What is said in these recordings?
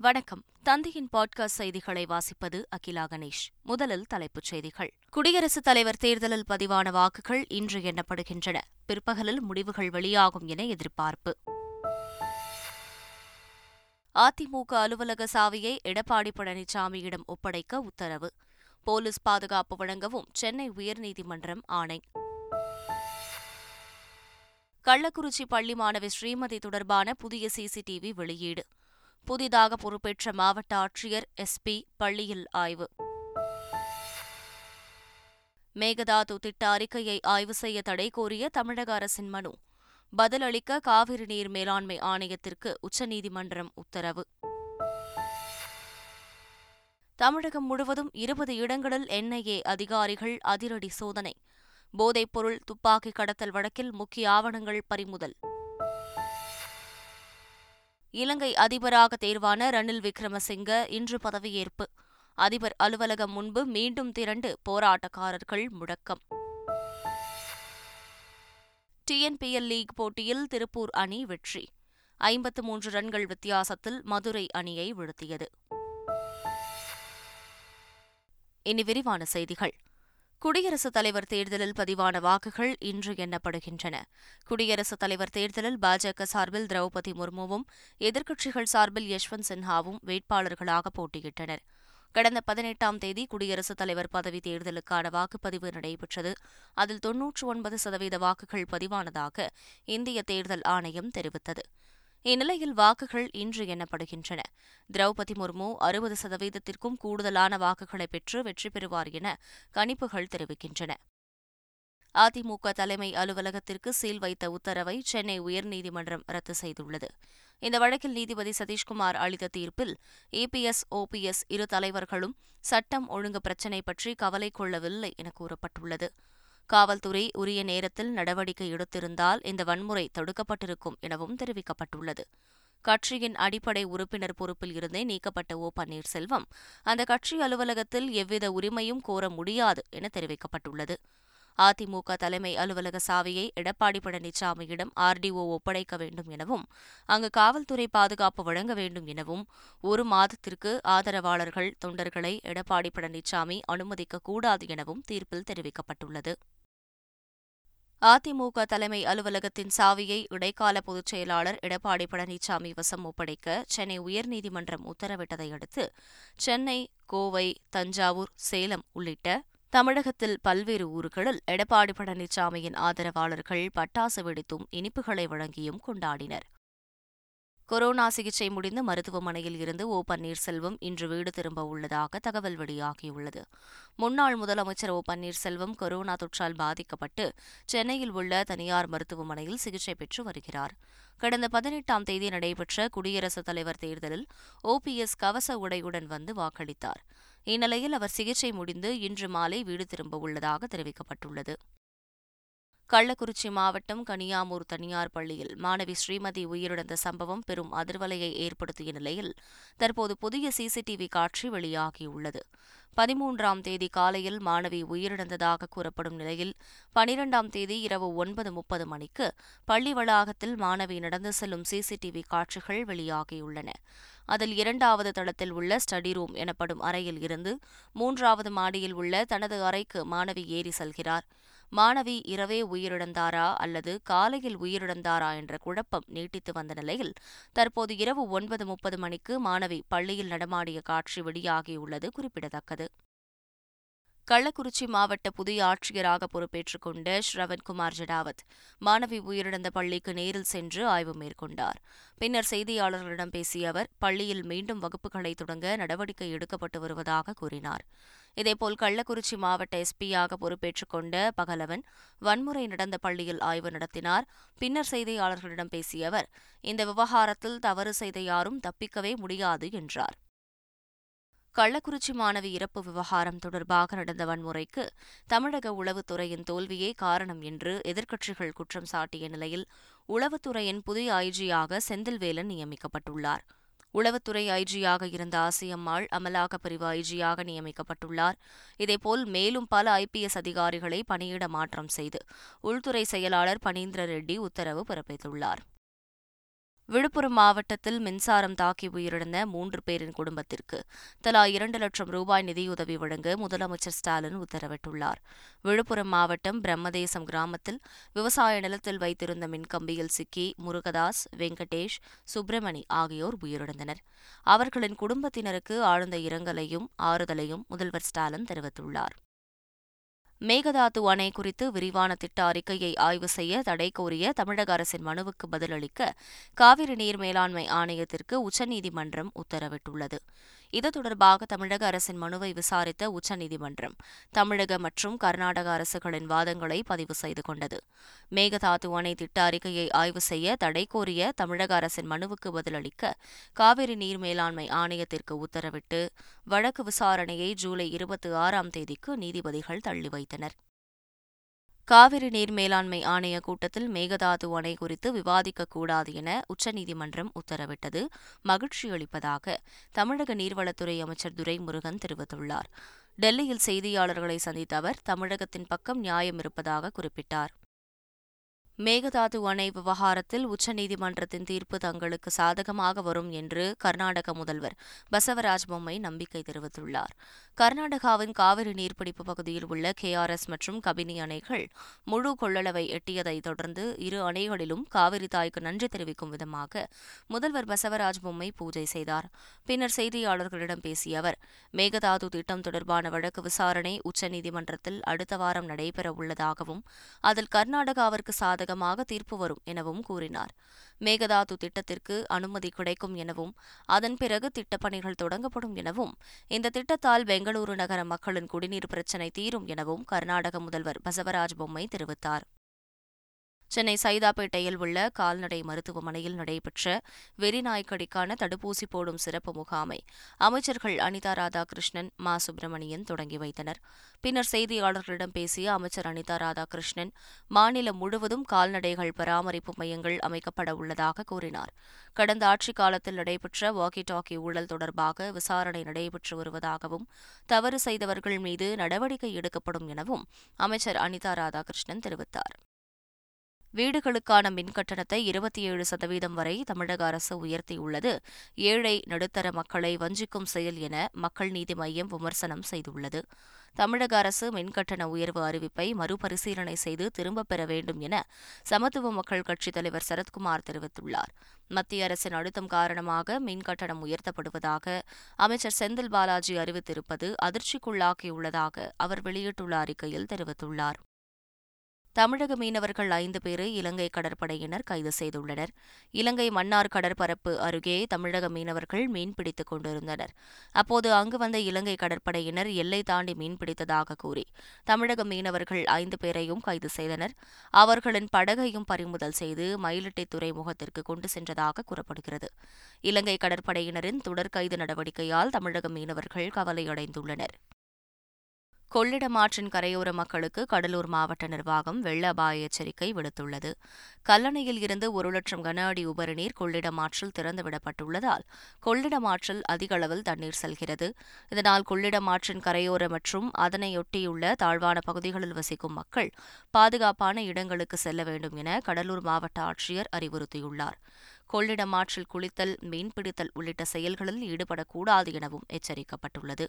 வணக்கம். தந்தையின் பாட்காஸ்ட் செய்திகளை வாசிப்பது அகிலா கணேஷ். முதலில் தலைப்புச் செய்திகள். குடியரசுத் தலைவர் தேர்தலில் பதிவான வாக்குகள் இன்று எண்ணப்படுகின்றன. பிற்பகலில் முடிவுகள் வெளியாகும் என எதிர்பார்ப்பு. அதிமுக அலுவலக சாவியை எடப்பாடி பழனிசாமியிடம் ஒப்படைக்க உத்தரவு. போலீஸ் பாதுகாப்பு வழங்கவும் சென்னை உயர்நீதிமன்றம் ஆணை. கள்ளக்குறிச்சி பள்ளி மாணவி ஸ்ரீமதி தொடர்பான புதிய சிசிடிவி வெளியீடு. புதிதாக பொறுப்பேற்ற மாவட்ட ஆட்சியர் எஸ்பி பள்ளியில் ஆய்வு. மேகதாது திட்ட அறிக்கையை ஆய்வு செய்ய தடை கோரிய தமிழக அரசின் மனு. பதிலளிக்க காவிரி நீர் மேலாண்மை ஆணையத்திற்கு உச்சநீதிமன்றம் உத்தரவு. தமிழகம் முழுவதும் இருபது இடங்களில் என்ஐஏ அதிகாரிகள் அதிரடி சோதனை. போதைப்பொருள் துப்பாக்கி கடத்தல் வழக்கில் முக்கிய ஆவணங்கள் பறிமுதல். இலங்கை அதிபராக தேர்வான ரணில் விக்ரமசிங்க இன்று பதவியேற்பு. அதிபர் அலுவலகம் முன்பு மீண்டும் திரண்டு போராட்டக்காரர்கள் முழக்கம். டிஎன்பிஎல் லீக் போட்டியில் திருப்பூர் அணி வெற்றி. ஐம்பத்து மூன்று ரன்கள் வித்தியாசத்தில் மதுரை அணியை வீழ்த்தியது. இனி விரிவான செய்திகள். குடியரசுத் தலைவர் தேர்தலில் பதிவான வாக்குகள் இன்று எண்ணப்படுகின்றன. குடியரசுத் தலைவர் தேர்தலில் பாஜக சார்பில் திரௌபதி முர்முவும் எதிர்க்கட்சிகள் சார்பில் யஷ்வந்த் சின்ஹாவும் வேட்பாளர்களாக போட்டியிட்டனர். கடந்த பதினெட்டாம் தேதி குடியரசுத் தலைவர் பதவி தேர்தலுக்கான வாக்குப்பதிவு நடைபெற்றது. அதில் தொன்னூற்று ஒன்பது சதவீத வாக்குகள் பதிவானதாக இந்திய தேர்தல் ஆணையம் தெரிவித்தது. இந்நிலையில் வாக்குகள் இன்று எண்ணப்படுகின்றன. திரௌபதி முர்மு அறுபது சதவீதத்திற்கும் கூடுதலான வாக்குகளை பெற்று வெற்றி பெறுவார் என கணிப்புகள் தெரிவிக்கின்றன. அதிமுக தலைமை அலுவலகத்திற்கு சீல் வைத்த உத்தரவை சென்னை உயர்நீதிமன்றம் ரத்து செய்துள்ளது. இந்த வழக்கில் நீதிபதி சதீஷ்குமார் அளித்த தீர்ப்பில் ஏபிஎஸ் ஓபிஎஸ் இரு தலைவர்களும் சட்டம் ஒழுங்கு பிரச்சினை பற்றி கவலை கொள்ளவில்லை என கூறப்பட்டுள்ளது. காவல்துறை உரிய நேரத்தில் நடவடிக்கை எடுத்திருந்தால் இந்த வன்முறை தடுக்கப்பட்டிருக்கும் எனவும் தெரிவிக்கப்பட்டுள்ளது. கட்சியின் அடிப்படை உறுப்பினர் பொறுப்பில் இருந்தே நீக்கப்பட்ட ஓ. பன்னீர்செல்வம் அந்த கட்சி அலுவலகத்தில் எவ்வித உரிமையும் கோர முடியாது என தெரிவிக்கப்பட்டுள்ளது. அதிமுக தலைமை அலுவலக சாவியை எடப்பாடி பழனிசாமியிடம் ஆர்டிஓ ஒப்படைக்க வேண்டும் எனவும் அங்கு காவல்துறை பாதுகாப்பு வழங்க வேண்டும் எனவும் ஒரு மாதத்திற்கு ஆதரவாளர்கள் தொண்டர்களை எடப்பாடி பழனிசாமி அனுமதிக்கக்கூடாது எனவும் தீர்ப்பில் தெரிவிக்கப்பட்டுள்ளது. அதிமுக தலைமை அலுவலகத்தின் சாவியை இடைக்கால பொதுச் செயலாளர் எடப்பாடி பழனிசாமி வசம் ஒப்படைக்க சென்னை உயர்நீதிமன்றம் உத்தரவிட்டதை அடுத்து சென்னை கோவை தஞ்சாவூர் சேலம் உள்ளிட்ட தமிழகத்தில் பல்வேறு ஊர்களில் எடப்பாடி பழனிசாமியின் ஆதரவாளர்கள் பட்டாசு வெடித்தும் இனிப்புகளை வழங்கியும் கொண்டாடினர். கொரோனா சிகிச்சை முடிந்து மருத்துவமனையில் இருந்து ஓ பன்னீர்செல்வம் இன்று வீடு திரும்ப உள்ளதாக தகவல் வெளியாகியுள்ளது. முன்னாள் முதலமைச்சர் ஓ பன்னீர்செல்வம் கொரோனா தொற்றால் பாதிக்கப்பட்டு சென்னையில் உள்ள தனியார் மருத்துவமனையில் சிகிச்சை பெற்று வருகிறார். கடந்த பதினெட்டாம் தேதி நடைபெற்ற குடியரசுத் தலைவர் தேர்தலில் ஓபிஎஸ் கவச உடையுடன் வந்து வாக்களித்தார். இந்நிலையில் அவர் சிகிச்சை முடிந்து இன்று மாலை வீடு திரும்ப உள்ளதாக தெரிவிக்கப்பட்டுள்ளது. கள்ளக்குறிச்சி மாவட்டம் கனியாமூர் தனியார் பள்ளியில் மாணவி ஸ்ரீமதி உயிரிழந்த சம்பவம் பெரும் அதிர்வலையை ஏற்படுத்திய நிலையில் தற்போது புதிய சிசிடிவி காட்சி வெளியாகியுள்ளது. பதிமூன்றாம் தேதி காலையில் மாணவி உயிரிழந்ததாக கூறப்படும் நிலையில் பனிரெண்டாம் தேதி இரவு ஒன்பது முப்பது மணிக்கு பள்ளி வளாகத்தில் மாணவி நடந்து செல்லும் சிசிடிவி காட்சிகள் வெளியாகியுள்ளன. அதில் இரண்டாவது தளத்தில் உள்ள ஸ்டடி ரூம் எனப்படும் அறையில் இருந்து மூன்றாவது மாடியில் உள்ள தனது அறைக்கு மாணவி ஏறி செல்கிறார். மாணவி இரவே உயிரிழந்தாரா அல்லது காலையில் உயிரிழந்தாரா என்ற குழப்பம் நீட்டித்து வந்த நிலையில் தற்போது இரவு ஒன்பது முப்பது மணிக்கு மாணவி பள்ளியில் நடமாடிய காட்சி வெளியாகியுள்ளது குறிப்பிடத்தக்கது. கள்ளக்குறிச்சி மாவட்ட புதிய ஆட்சியராக பொறுப்பேற்றுக் கொண்ட ஸ்ரவன்குமார் ஜடாவத் மாணவி உயிரிழந்த பள்ளிக்கு நேரில் சென்று ஆய்வு மேற்கொண்டார். பின்னர் செய்தியாளர்களிடம் பேசிய அவர் பள்ளியில் மீண்டும் வகுப்புகளை தொடங்க நடவடிக்கை எடுக்கப்பட்டு வருவதாக கூறினார். இதேபோல் கள்ளக்குறிச்சி மாவட்ட எஸ்பியாக பொறுப்பேற்றுக் கொண்ட பகலவன் வன்முறை நடந்த பள்ளியில் ஆய்வு நடத்தினார். பின்னர் செய்தியாளர்களிடம் பேசிய அவர் இந்த விவகாரத்தில் தவறு செய்த யாரும் தப்பிக்கவே முடியாது என்றார். கள்ளக்குறிச்சி மாணவி இறப்பு விவகாரம் தொடர்பாக நடந்த வன்முறைக்கு தமிழக உளவுத்துறையின் தோல்வியே காரணம் என்று எதிர்க்கட்சிகள் குற்றம் சாட்டிய நிலையில் உளவுத்துறையின் புதிய ஐஜியாக செந்தில்வேலன் நியமிக்கப்பட்டுள்ளார். உளவுத்துறை ஐஜியாக இருந்த ஆசியம்மாள் அமலாக்கப் பிரிவு ஐஜியாக நியமிக்கப்பட்டுள்ளார். இதேபோல் மேலும் பல ஐபிஎஸ் அதிகாரிகளை பணியிட மாற்றம் செய்து உள்துறை செயலாளர் பனீந்திர ரெட்டி உத்தரவு பிறப்பித்துள்ளார். விழுப்புரம் மாவட்டத்தில் மின்சாரம் தாக்கி உயிரிழந்த மூன்று பேரின் குடும்பத்திற்கு தலா இரண்டு லட்சம் ரூபாய் நிதியுதவி வழங்க முதலமைச்சர் ஸ்டாலின் உத்தரவிட்டுள்ளார். விழுப்புரம் மாவட்டம் பிரம்மதேசம் கிராமத்தில் விவசாய நிலத்தில் வைத்திருந்த மின்கம்பியில் சிக்கி முருகதாஸ் வெங்கடேஷ் சுப்பிரமணி ஆகியோர் உயிரிழந்தனர். அவர்களின் குடும்பத்தினருக்கு ஆழ்ந்த இரங்கலையும் ஆறுதலையும் முதல்வர் ஸ்டாலின் தெரிவித்துள்ளார். மேகதாது அணை குறித்து விரிவான திட்ட அறிக்கையை ஆய்வு செய்ய தடை கோரிய தமிழக அரசின் மனுவுக்கு பதிலளிக்க காவிரி நீர் மேலாண்மை ஆணையத்திற்கு உச்சநீதிமன்றம் உத்தரவிட்டுள்ளது. இது தொடர்பாக தமிழக அரசின் மனுவை விசாரித்த உச்சநீதிமன்றம் தமிழக மற்றும் கர்நாடக அரசுகளின் வாதங்களை பதிவு செய்து கொண்டது. மேகதாது அணை திட்ட அறிக்கையை ஆய்வு செய்ய தடை கோரிய தமிழக அரசின் மனுவுக்கு பதிலளிக்க காவிரி நீர் மேலாண்மை ஆணையத்திற்கு உத்தரவிட்டு வழக்கு விசாரணையை ஜூலை இருபத்தி ஆறாம் தேதிக்கு நீதிபதிகள் தள்ளி வைத்தனர். காவிரி நீர் மேலாண்மை ஆணைய கூட்டத்தில் மேகதாது அணை குறித்து விவாதிக்கக்கூடாது என உச்சநீதிமன்றம் உத்தரவிட்டது. மகிழ்ச்சியளிப்பதாக தமிழக நீர்வளத்துறை அமைச்சர் துரைமுருகன் தெரிவித்துள்ளார். டெல்லியில் செய்தியாளர்களை சந்தித்த அவர் தமிழகத்தின் பக்கம் நியாயம் இருப்பதாக குறிப்பிட்டார். மேகதாது அணை விவகாரத்தில் உச்சநீதிமன்றத்தின் தீர்ப்பு தங்களுக்கு சாதகமாக வரும் என்று கர்நாடக முதல்வர் பசவராஜ் பொம்மை நம்பிக்கை தெரிவித்துள்ளார். கர்நாடகாவின் காவிரி நீர்பிடிப்பு பகுதியில் உள்ள கேஆர்எஸ் மற்றும் கபினி அணைகள் முழு கொள்ளளவை எட்டியதைத் தொடர்ந்து இரு அணைகளிலும் காவிரி தாய்க்கு நன்றி தெரிவிக்கும் விதமாக முதல்வர் பசவராஜ் பொம்மை பூஜை செய்தார். பின்னர் செய்தியாளர்களிடம் பேசிய அவர் மேகதாது திட்டம் தொடர்பான வழக்கு விசாரணை உச்சநீதிமன்றத்தில் அடுத்த வாரம் நடைபெறவுள்ளதாகவும் அதில் கர்நாடகாவிற்கு சாதக சாதகமாக தீர்ப்பு வரும் எனவும் கூறினார். மேகதாது திட்டத்திற்கு அனுமதி கிடைக்கும் எனவும் அதன் பிறகு திட்டப்பணிகள் தொடங்கப்படும் எனவும் இந்த திட்டத்தால் பெங்களூரு நகர மக்களின் குடிநீர் பிரச்சினை தீரும் எனவும் கர்நாடக முதல்வர் பசவராஜ் பொம்மை தெரிவித்தார். சென்னை சைதாப்பேட்டையில் உள்ள கால்நடை மருத்துவமனையில் நடைபெற்ற வெறிநாய்க்கடிக்கான தடுப்பூசி போடும் சிறப்பு முகாமை அமைச்சர்கள் அனிதா ராதாகிருஷ்ணன் மா. சுப்பிரமணியன் தொடங்கி வைத்தனர். பின்னர் செய்தியாளர்களிடம் பேசிய அமைச்சர் அனிதா ராதாகிருஷ்ணன் மாநிலம் முழுவதும் கால்நடைகள் பராமரிப்பு மையங்கள் அமைக்கப்பட உள்ளதாக கூறினார். கடந்த ஆட்சிக் காலத்தில் நடைபெற்ற வாக்கி டாக்கி ஊழல் தொடர்பாக விசாரணை நடைபெற்று வருவதாகவும் தவறு செய்தவர்கள் மீது நடவடிக்கை எடுக்கப்படும் எனவும் அமைச்சர் அனிதா ராதாகிருஷ்ணன் தெரிவித்தார். வீடுகளுக்கான மின் கட்டணத்தை இருபத்தி ஏழு சதவீதம் வரை தமிழக அரசு உயர்த்தியுள்ளது. ஏழை நடுத்தர மக்களை வஞ்சிக்கும் செயல் என மக்கள் நீதி மையம் விமர்சனம் செய்துள்ளது. தமிழக அரசு மின்கட்டண உயர்வு அறிவிப்பை மறுபரிசீலனை செய்து திரும்பப் பெற வேண்டும் என சமத்துவ மக்கள் கட்சித் தலைவர் சரத்குமார் தெரிவித்துள்ளார். மத்திய அரசின் அழுத்தம் காரணமாக மின் கட்டணம் உயர்த்தப்படுவதாக அமைச்சர் செந்தில் பாலாஜி அறிவித்திருப்பது அதிர்ச்சிக்குள்ளாக்கியுள்ளதாக அவர் வெளியிட்டுள்ள அறிக்கையில் தெரிவித்துள்ளார். தமிழக மீனவர்கள் ஐந்து பேரை இலங்கை கடற்படையினர் கைது செய்துள்ளனர். இலங்கை மன்னார் கடற்பரப்பு அருகே தமிழக மீனவர்கள் மீன்பிடித்துக் கொண்டிருந்தனர். அப்போது அங்கு வந்த இலங்கை கடற்படையினர் எல்லை தாண்டி மீன்பிடித்ததாக கூறி தமிழக மீனவர்கள் ஐந்து பேரையும் கைது செய்தனர். அவர்களின் படகையும் பறிமுதல் செய்து மயிலட்டை துறைமுகத்திற்கு கொண்டு சென்றதாக கூறப்படுகிறது. இலங்கை கடற்படையினரின் தொடர் கைது நடவடிக்கையால் தமிழக மீனவர்கள் கவலையடைந்துள்ளனர். கொள்ளிடம் ஆற்றின் கரையோர மக்களுக்கு கடலூர் மாவட்ட நிர்வாகம் வெள்ள அபாய எச்சரிக்கை விடுத்துள்ளது. கல்லணையில் இருந்து ஒரு லட்சம் கன அடி உபரிநீர் கொள்ளிடம் ஆற்றில் திறந்துவிடப்பட்டுள்ளதால் கொள்ளிடம் ஆற்றில் அதிக அளவில் தண்ணீர் செல்கிறது. இதனால் கொள்ளிடம் ஆற்றின் கரையோர மற்றும் அதனையொட்டியுள்ள தாழ்வான பகுதிகளில் வசிக்கும் மக்கள் பாதுகாப்பான இடங்களுக்கு செல்ல வேண்டும் என கடலூர் மாவட்ட ஆட்சியர் அறிவுறுத்தியுள்ளார். கொள்ளிடம் ஆற்றில் குளித்தல் மீன்பிடித்தல் உள்ளிட்ட செயல்களில் ஈடுபடக்கூடாது எனவும் எச்சரிக்கப்பட்டுள்ளது.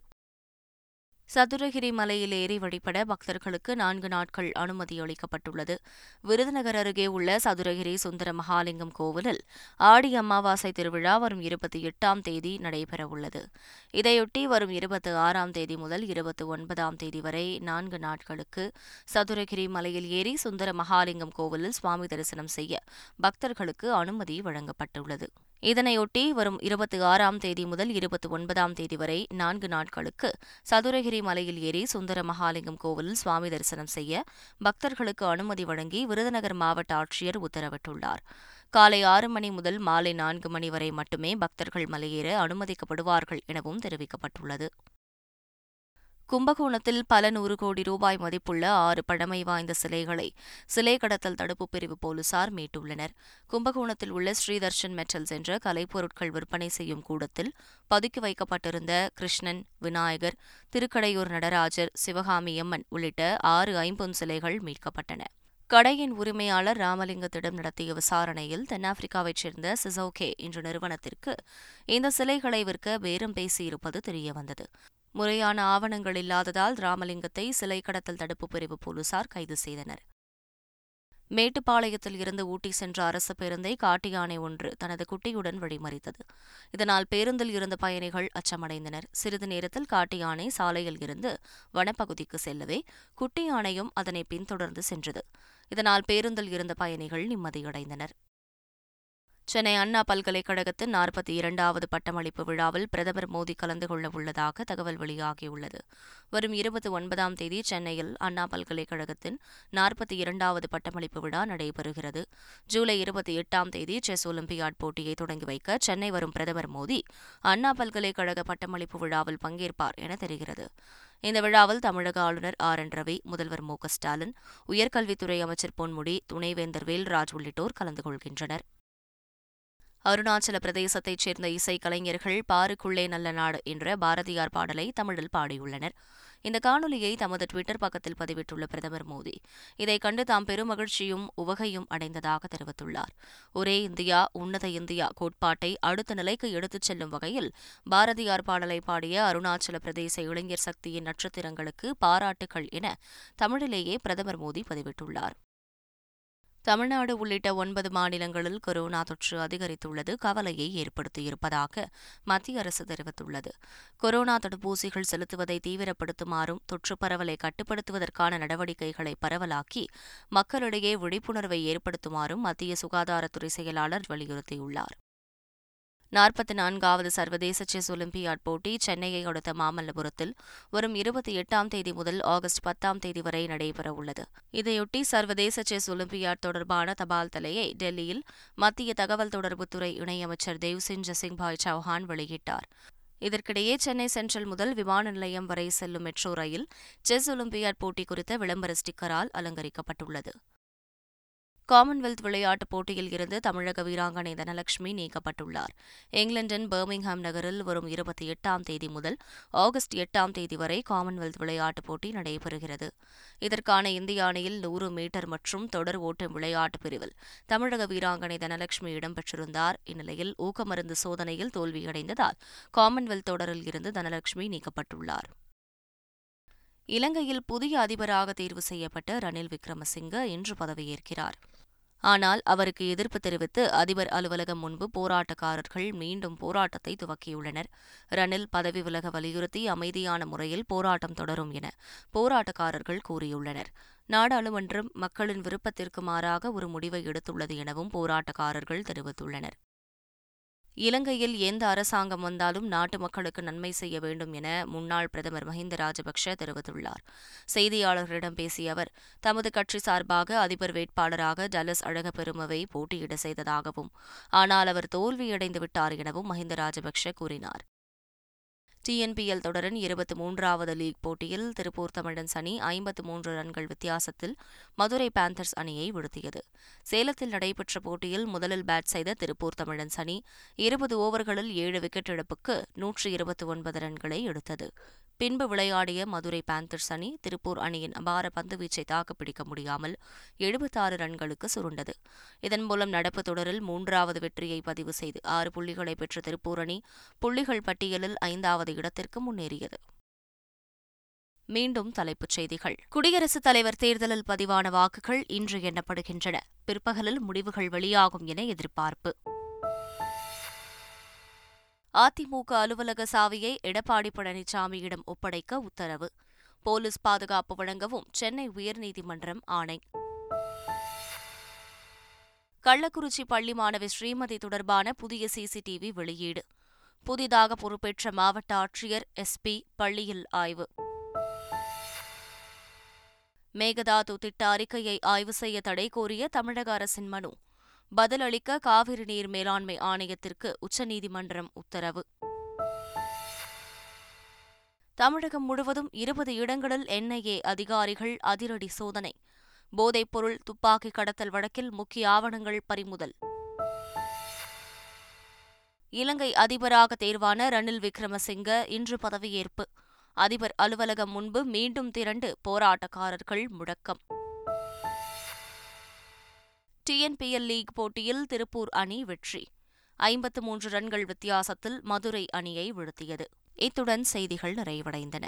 சதுரகிரி மலையில் ஏறி வழிபட பக்தர்களுக்கு நான்கு நாட்கள் அனுமதி அளிக்கப்பட்டுள்ளது. விருதுநகர் அருகே உள்ள சதுரகிரி சுந்தர மகாலிங்கம் கோவிலில் ஆடி அமாவாசை திருவிழா வரும் இருபத்தி எட்டாம் தேதி நடைபெறவுள்ளது. இதையொட்டி வரும் இருபத்தி ஆறாம் தேதி முதல் இருபத்தி ஒன்பதாம் தேதி வரை நான்கு நாட்களுக்கு சதுரகிரி மலையில் ஏறி சுந்தர மகாலிங்கம் கோவிலில் சுவாமி தரிசனம் செய்ய பக்தர்களுக்கு அனுமதி வழங்கப்பட்டுள்ளது. இதனையொட்டி வரும் இருபத்தி ஆறாம் தேதி முதல் இருபத்தி ஒன்பதாம் தேதி வரை நான்கு நாட்களுக்கு சதுரகிரி மலையில் ஏறி சுந்தர மகாலிங்கம் கோவிலில் சுவாமி தரிசனம் செய்ய பக்தர்களுக்கு அனுமதி வழங்கி விருதுநகர் மாவட்ட ஆட்சியர் உத்தரவிட்டுள்ளார். காலை ஆறு மணி முதல் மாலை நான்கு மணி வரை மட்டுமே பக்தர்கள் மலையேற அனுமதிக்கப்படுவார்கள் எனவும் தெரிவிக்கப்பட்டுள்ளது. கும்பகோணத்தில் பல நூறு கோடி ரூபாய் மதிப்புள்ள ஆறு பழமை வாய்ந்த சிலைகளை சிலை கடத்தல் தடுப்பு பிரிவு போலீசார் மீட்டுள்ளனர். கும்பகோணத்தில் உள்ள ஸ்ரீதர்ஷன் மெட்டல்ஸ் என்ற கலைப்பொருட்கள் விற்பனை செய்யும் கூடத்தில் பதுக்கி வைக்கப்பட்டிருந்த கிருஷ்ணன் விநாயகர் திருக்கடையூர் நடராஜர் சிவகாமி அம்மன் உள்ளிட்ட ஆறு ஐம்பொன் சிலைகள் மீட்கப்பட்டன. கடையின் உரிமையாளர் ராமலிங்கத்திடம் நடத்திய விசாரணையில் தென்னாப்பிரிக்காவைச் சேர்ந்த சிசோகே என்ற நிறுவனத்திற்கு இந்த சிலைகளை விற்க பேரம் பேசியிருப்பது தெரியவந்தது. முறையான ஆவணங்கள் இல்லாததால் ராமலிங்கத்தை சிலை கடத்தல் தடுப்பு பிரிவு போலீசார் கைது செய்தனர். மேட்டுப்பாளையத்தில் இருந்து ஊட்டி சென்ற அரசு பேருந்தை காட்டு யானை ஒன்று தனது குட்டியுடன் வழிமறித்தது இதனால் பேருந்தில் இருந்த பயணிகள் அச்சமடைந்தனர். சிறிது நேரத்தில் காட்டு யானை சாலையில் இருந்து வனப்பகுதிக்கு செல்லவே குட்டி யானையும் அதனை பின்தொடர்ந்து சென்றது. இதனால் பேருந்தில் இருந்த பயணிகள் நிம்மதியடைந்தனர். சென்னை அண்ணா பல்கலைக்கழகத்தின் நாற்பத்தி இரண்டாவது பட்டமளிப்பு விழாவில் பிரதமர் மோடி கலந்து கொள்ள உள்ளதாக தகவல் வெளியாகியுள்ளது. வரும் இருபத்தி ஒன்பதாம் தேதி சென்னையில் அண்ணா பல்கலைக்கழகத்தின் நாற்பத்தி இரண்டாவது பட்டமளிப்பு விழா நடைபெறுகிறது. ஜூலை இருபத்தி எட்டாம் தேதி செஸ் ஒலிம்பியாட் போட்டியை தொடங்கி வைக்க சென்னை வரும் பிரதமர் மோடி அண்ணா பல்கலைக்கழக பட்டமளிப்பு விழாவில் பங்கேற்பார் என தெரிகிறது. இந்த விழாவில் தமிழக ஆளுநர் ஆர் என் ரவி முதல்வர் மு க ஸ்டாலின் உயர்கல்வித்துறை அமைச்சர் பொன்முடி துணைவேந்தர் வேல்ராஜ் உள்ளிட்டோர் கலந்து கொள்கின்றனர். அருணாச்சல பிரதேசத்தைச் சேர்ந்த இசைக்கலைஞர்கள் பாருக்குள்ளே நல்ல நாடு என்ற பாரதியார் பாடலை தமிழில் பாடியுள்ளனர். இந்த காணொலியை தமது டுவிட்டர் பக்கத்தில் பதிவிட்டுள்ள பிரதமர் மோடி. இதை கண்டு தாம் பெருமகிழ்ச்சியும் உவகையும் அடைந்ததாக தெரிவித்துள்ளார். ஒரே இந்தியா உன்னத இந்தியா கோட்பாட்டை அடுத்த நிலைக்கு எடுத்துச் செல்லும் வகையில் பாரதியார் பாடலை பாடிய அருணாச்சல பிரதேச இளைஞர் சக்தியின் நட்சத்திரங்களுக்கு பாராட்டுகள் என தமிழிலேயே பிரதமர் மோடி பதிவிட்டுள்ளார். தமிழ்நாடு உள்ளிட்ட ஒன்பது மாநிலங்களில் கொரோனா தொற்று அதிகரித்துள்ளது கவலையை ஏற்படுத்தியிருப்பதாக மத்திய அரசு தெரிவித்துள்ளது. கொரோனா தடுப்பூசிகள் செலுத்துவதை தீவிரப்படுத்துமாறும் தொற்று பரவலை கட்டுப்படுத்துவதற்கான நடவடிக்கைகளை பரவலாக்கி மக்களிடையே விழிப்புணர்வை ஏற்படுத்துமாறும் மத்திய சுகாதாரத்துறை செயலாளர் வலியுறுத்தியுள்ளார். நாற்பத்தி நான்காவது சர்வதேச செஸ் ஒலிம்பியாட் போட்டி சென்னையை அடுத்த மாமல்லபுரத்தில் வரும் இருபத்தி எட்டாம் தேதி முதல் ஆகஸ்ட் பத்தாம் தேதி வரை நடைபெறவுள்ளது. இதையொட்டி சர்வதேச செஸ் ஒலிம்பியாட் தொடர்பான தபால் தலையை டெல்லியில் மத்திய தகவல் தொடர்புத்துறை இணையமைச்சர் தேவ்சிங் ஜசிங்பாய் சௌஹான் வெளியிட்டார். இதற்கிடையே சென்னை சென்ட்ரல் முதல் விமான நிலையம் வரை செல்லும் மெட்ரோ ரயில் செஸ் ஒலிம்பியாட் போட்டி குறித்த விளம்பர ஸ்டிக்கரால் அலங்கரிக்கப்பட்டுள்ளது. காமன்வெல்த் விளையாட்டுப் போட்டியில் இருந்து தமிழக வீராங்கனை தனலட்சுமி நீக்கப்பட்டுள்ளார். இங்கிலாந்தின் பர்மிங்ஹாம் நகரில் வரும் இருபத்தி எட்டாம் தேதி முதல் ஆகஸ்ட் எட்டாம் தேதி வரை காமன்வெல்த் விளையாட்டுப் போட்டி நடைபெறுகிறது. இதற்கான இந்திய அணியில் நூறு மீட்டர் மற்றும் தொடர் ஓட்டம் விளையாட்டுப் பிரிவில் தமிழக வீராங்கனை தனலட்சுமி இடம்பெற்றிருந்தார். இந்நிலையில் ஊக்கமருந்து சோதனையில் தோல்வியடைந்ததால் காமன்வெல்த் தொடரில் இருந்து தனலட்சுமி நீக்கப்பட்டுள்ளார். இலங்கையில் புதிய அதிபராக தேர்வு செய்யப்பட்ட ரணில் விக்ரமசிங்க இன்று பதவியேற்கிறார். ஆனால் அவருக்கு எதிர்ப்பு தெரிவித்து அதிபர் அலுவலகம் முன்பு போராட்டக்காரர்கள் மீண்டும் போராட்டத்தை துவக்கியுள்ளனர். ரணில் பதவி விலக வலியுறுத்தி அமைதியான முறையில் போராட்டம் தொடரும் என போராட்டக்காரர்கள் கூறியுள்ளனர். நாடாளுமன்றம் மக்களின் விருப்பத்திற்கு மாறாக ஒரு முடிவை எடுத்துள்ளது எனவும் போராட்டக்காரர்கள் தெரிவித்துள்ளனர். இலங்கையில் எந்த அரசாங்கம் வந்தாலும் நாட்டு மக்களுக்கு நன்மை செய்ய வேண்டும் என முன்னாள் பிரதமர் மஹிந்த ராஜபக்ஷ தெரிவித்துள்ளார். செய்தியாளர்களிடம் பேசிய அவர் தமது கட்சி சார்பாக அதிபர் வேட்பாளராக டலஸ் அழகப்பெருமவை போட்டியிட செய்ததாகவும் ஆனால் அவர் தோல்வியடைந்து விட்டார் எனவும் மஹிந்த ராஜபக்ஷ கூறினார். டிஎன்பிஎல் தொடரின் இருபத்தி மூன்றாவது லீக் போட்டியில் திருப்பூர் தமிழன்ஸ் அணி ஐம்பத்து மூன்று ரன்கள் வித்தியாசத்தில் மதுரை பேந்தர்ஸ் அணியை வீழ்த்தியது. சேலத்தில் நடைபெற்ற போட்டியில் முதலில் பேட் செய்த திருப்பூர் தமிழன்ஸ் அணி இருபது ஓவர்களில் ஏழு விக்கெட் இழப்புக்கு நூற்றி இருபத்தி ஒன்பது ரன்களை எடுத்தது. பின்பு விளையாடிய மதுரை பேந்தர்ஸ் அணி திருப்பூர் அணியின் அபார பந்துவீச்சை தாக்குப்பிடிக்க முடியாமல் எழுபத்தாறு ரன்களுக்கு சுருண்டது. இதன் மூலம் நடப்பு தொடரில் மூன்றாவது வெற்றியை பதிவு செய்து ஆறு புள்ளிகளை பெற்ற திருப்பூர் அணி புள்ளிகள் பட்டியலில் ஐந்தாவது இடத்திற்கு முன்னேறியது. மீண்டும் தலைப்புச் செய்திகள். குடியரசுத் தலைவர் தேர்தலில் பதிவான வாக்குகள் இன்று எண்ணப்படுகின்றன. பிற்பகலில் முடிவுகள் வெளியாகும் என எதிர்பார்ப்பு. அதிமுக அலுவலக சாவியை எடப்பாடி பழனிசாமியிடம் ஒப்படைக்க உத்தரவு. போலீஸ் பாதுகாப்பு வழங்கவும் சென்னை உயர்நீதிமன்றம் ஆணை. கள்ளக்குறிச்சி பள்ளி மாணவி ஸ்ரீமதி தொடர்பான புதிய சிசிடிவி வெளியீடு. புதிதாக பொறுப்பேற்ற மாவட்ட ஆட்சியர் எஸ்பி பள்ளியில் ஆய்வு. மேகதாது திட்ட அறிக்கையை ஆய்வு செய்ய தடை கோரிய தமிழக அரசின் மனு. பதிலளிக்க காவிரி நீர் மேலாண்மை ஆணையத்திற்கு உச்சநீதிமன்றம் உத்தரவு. தமிழகம் முழுவதும் இருபது இடங்களில் என்ஐஏ அதிகாரிகள் அதிரடி சோதனை. போதைப்பொருள் துப்பாக்கி கடத்தல் வழக்கில் முக்கிய ஆவணங்கள் பறிமுதல். இலங்கை அதிபராக தேர்வான ரணில் விக்ரமசிங்க இன்று பதவியேற்பு. அதிபர் அலுவலகம் முன்பு மீண்டும் திரண்டு போராட்டக்காரர்கள் முழக்கம் டிஎன்பிஎல் லீக் போட்டியில் திருப்பூர் அணி வெற்றி. ஐம்பத்து மூன்று ரன்கள் வித்தியாசத்தில் மதுரை அணியை வீழ்த்தியது. இத்துடன் செய்திகள் நிறைவடைந்தன.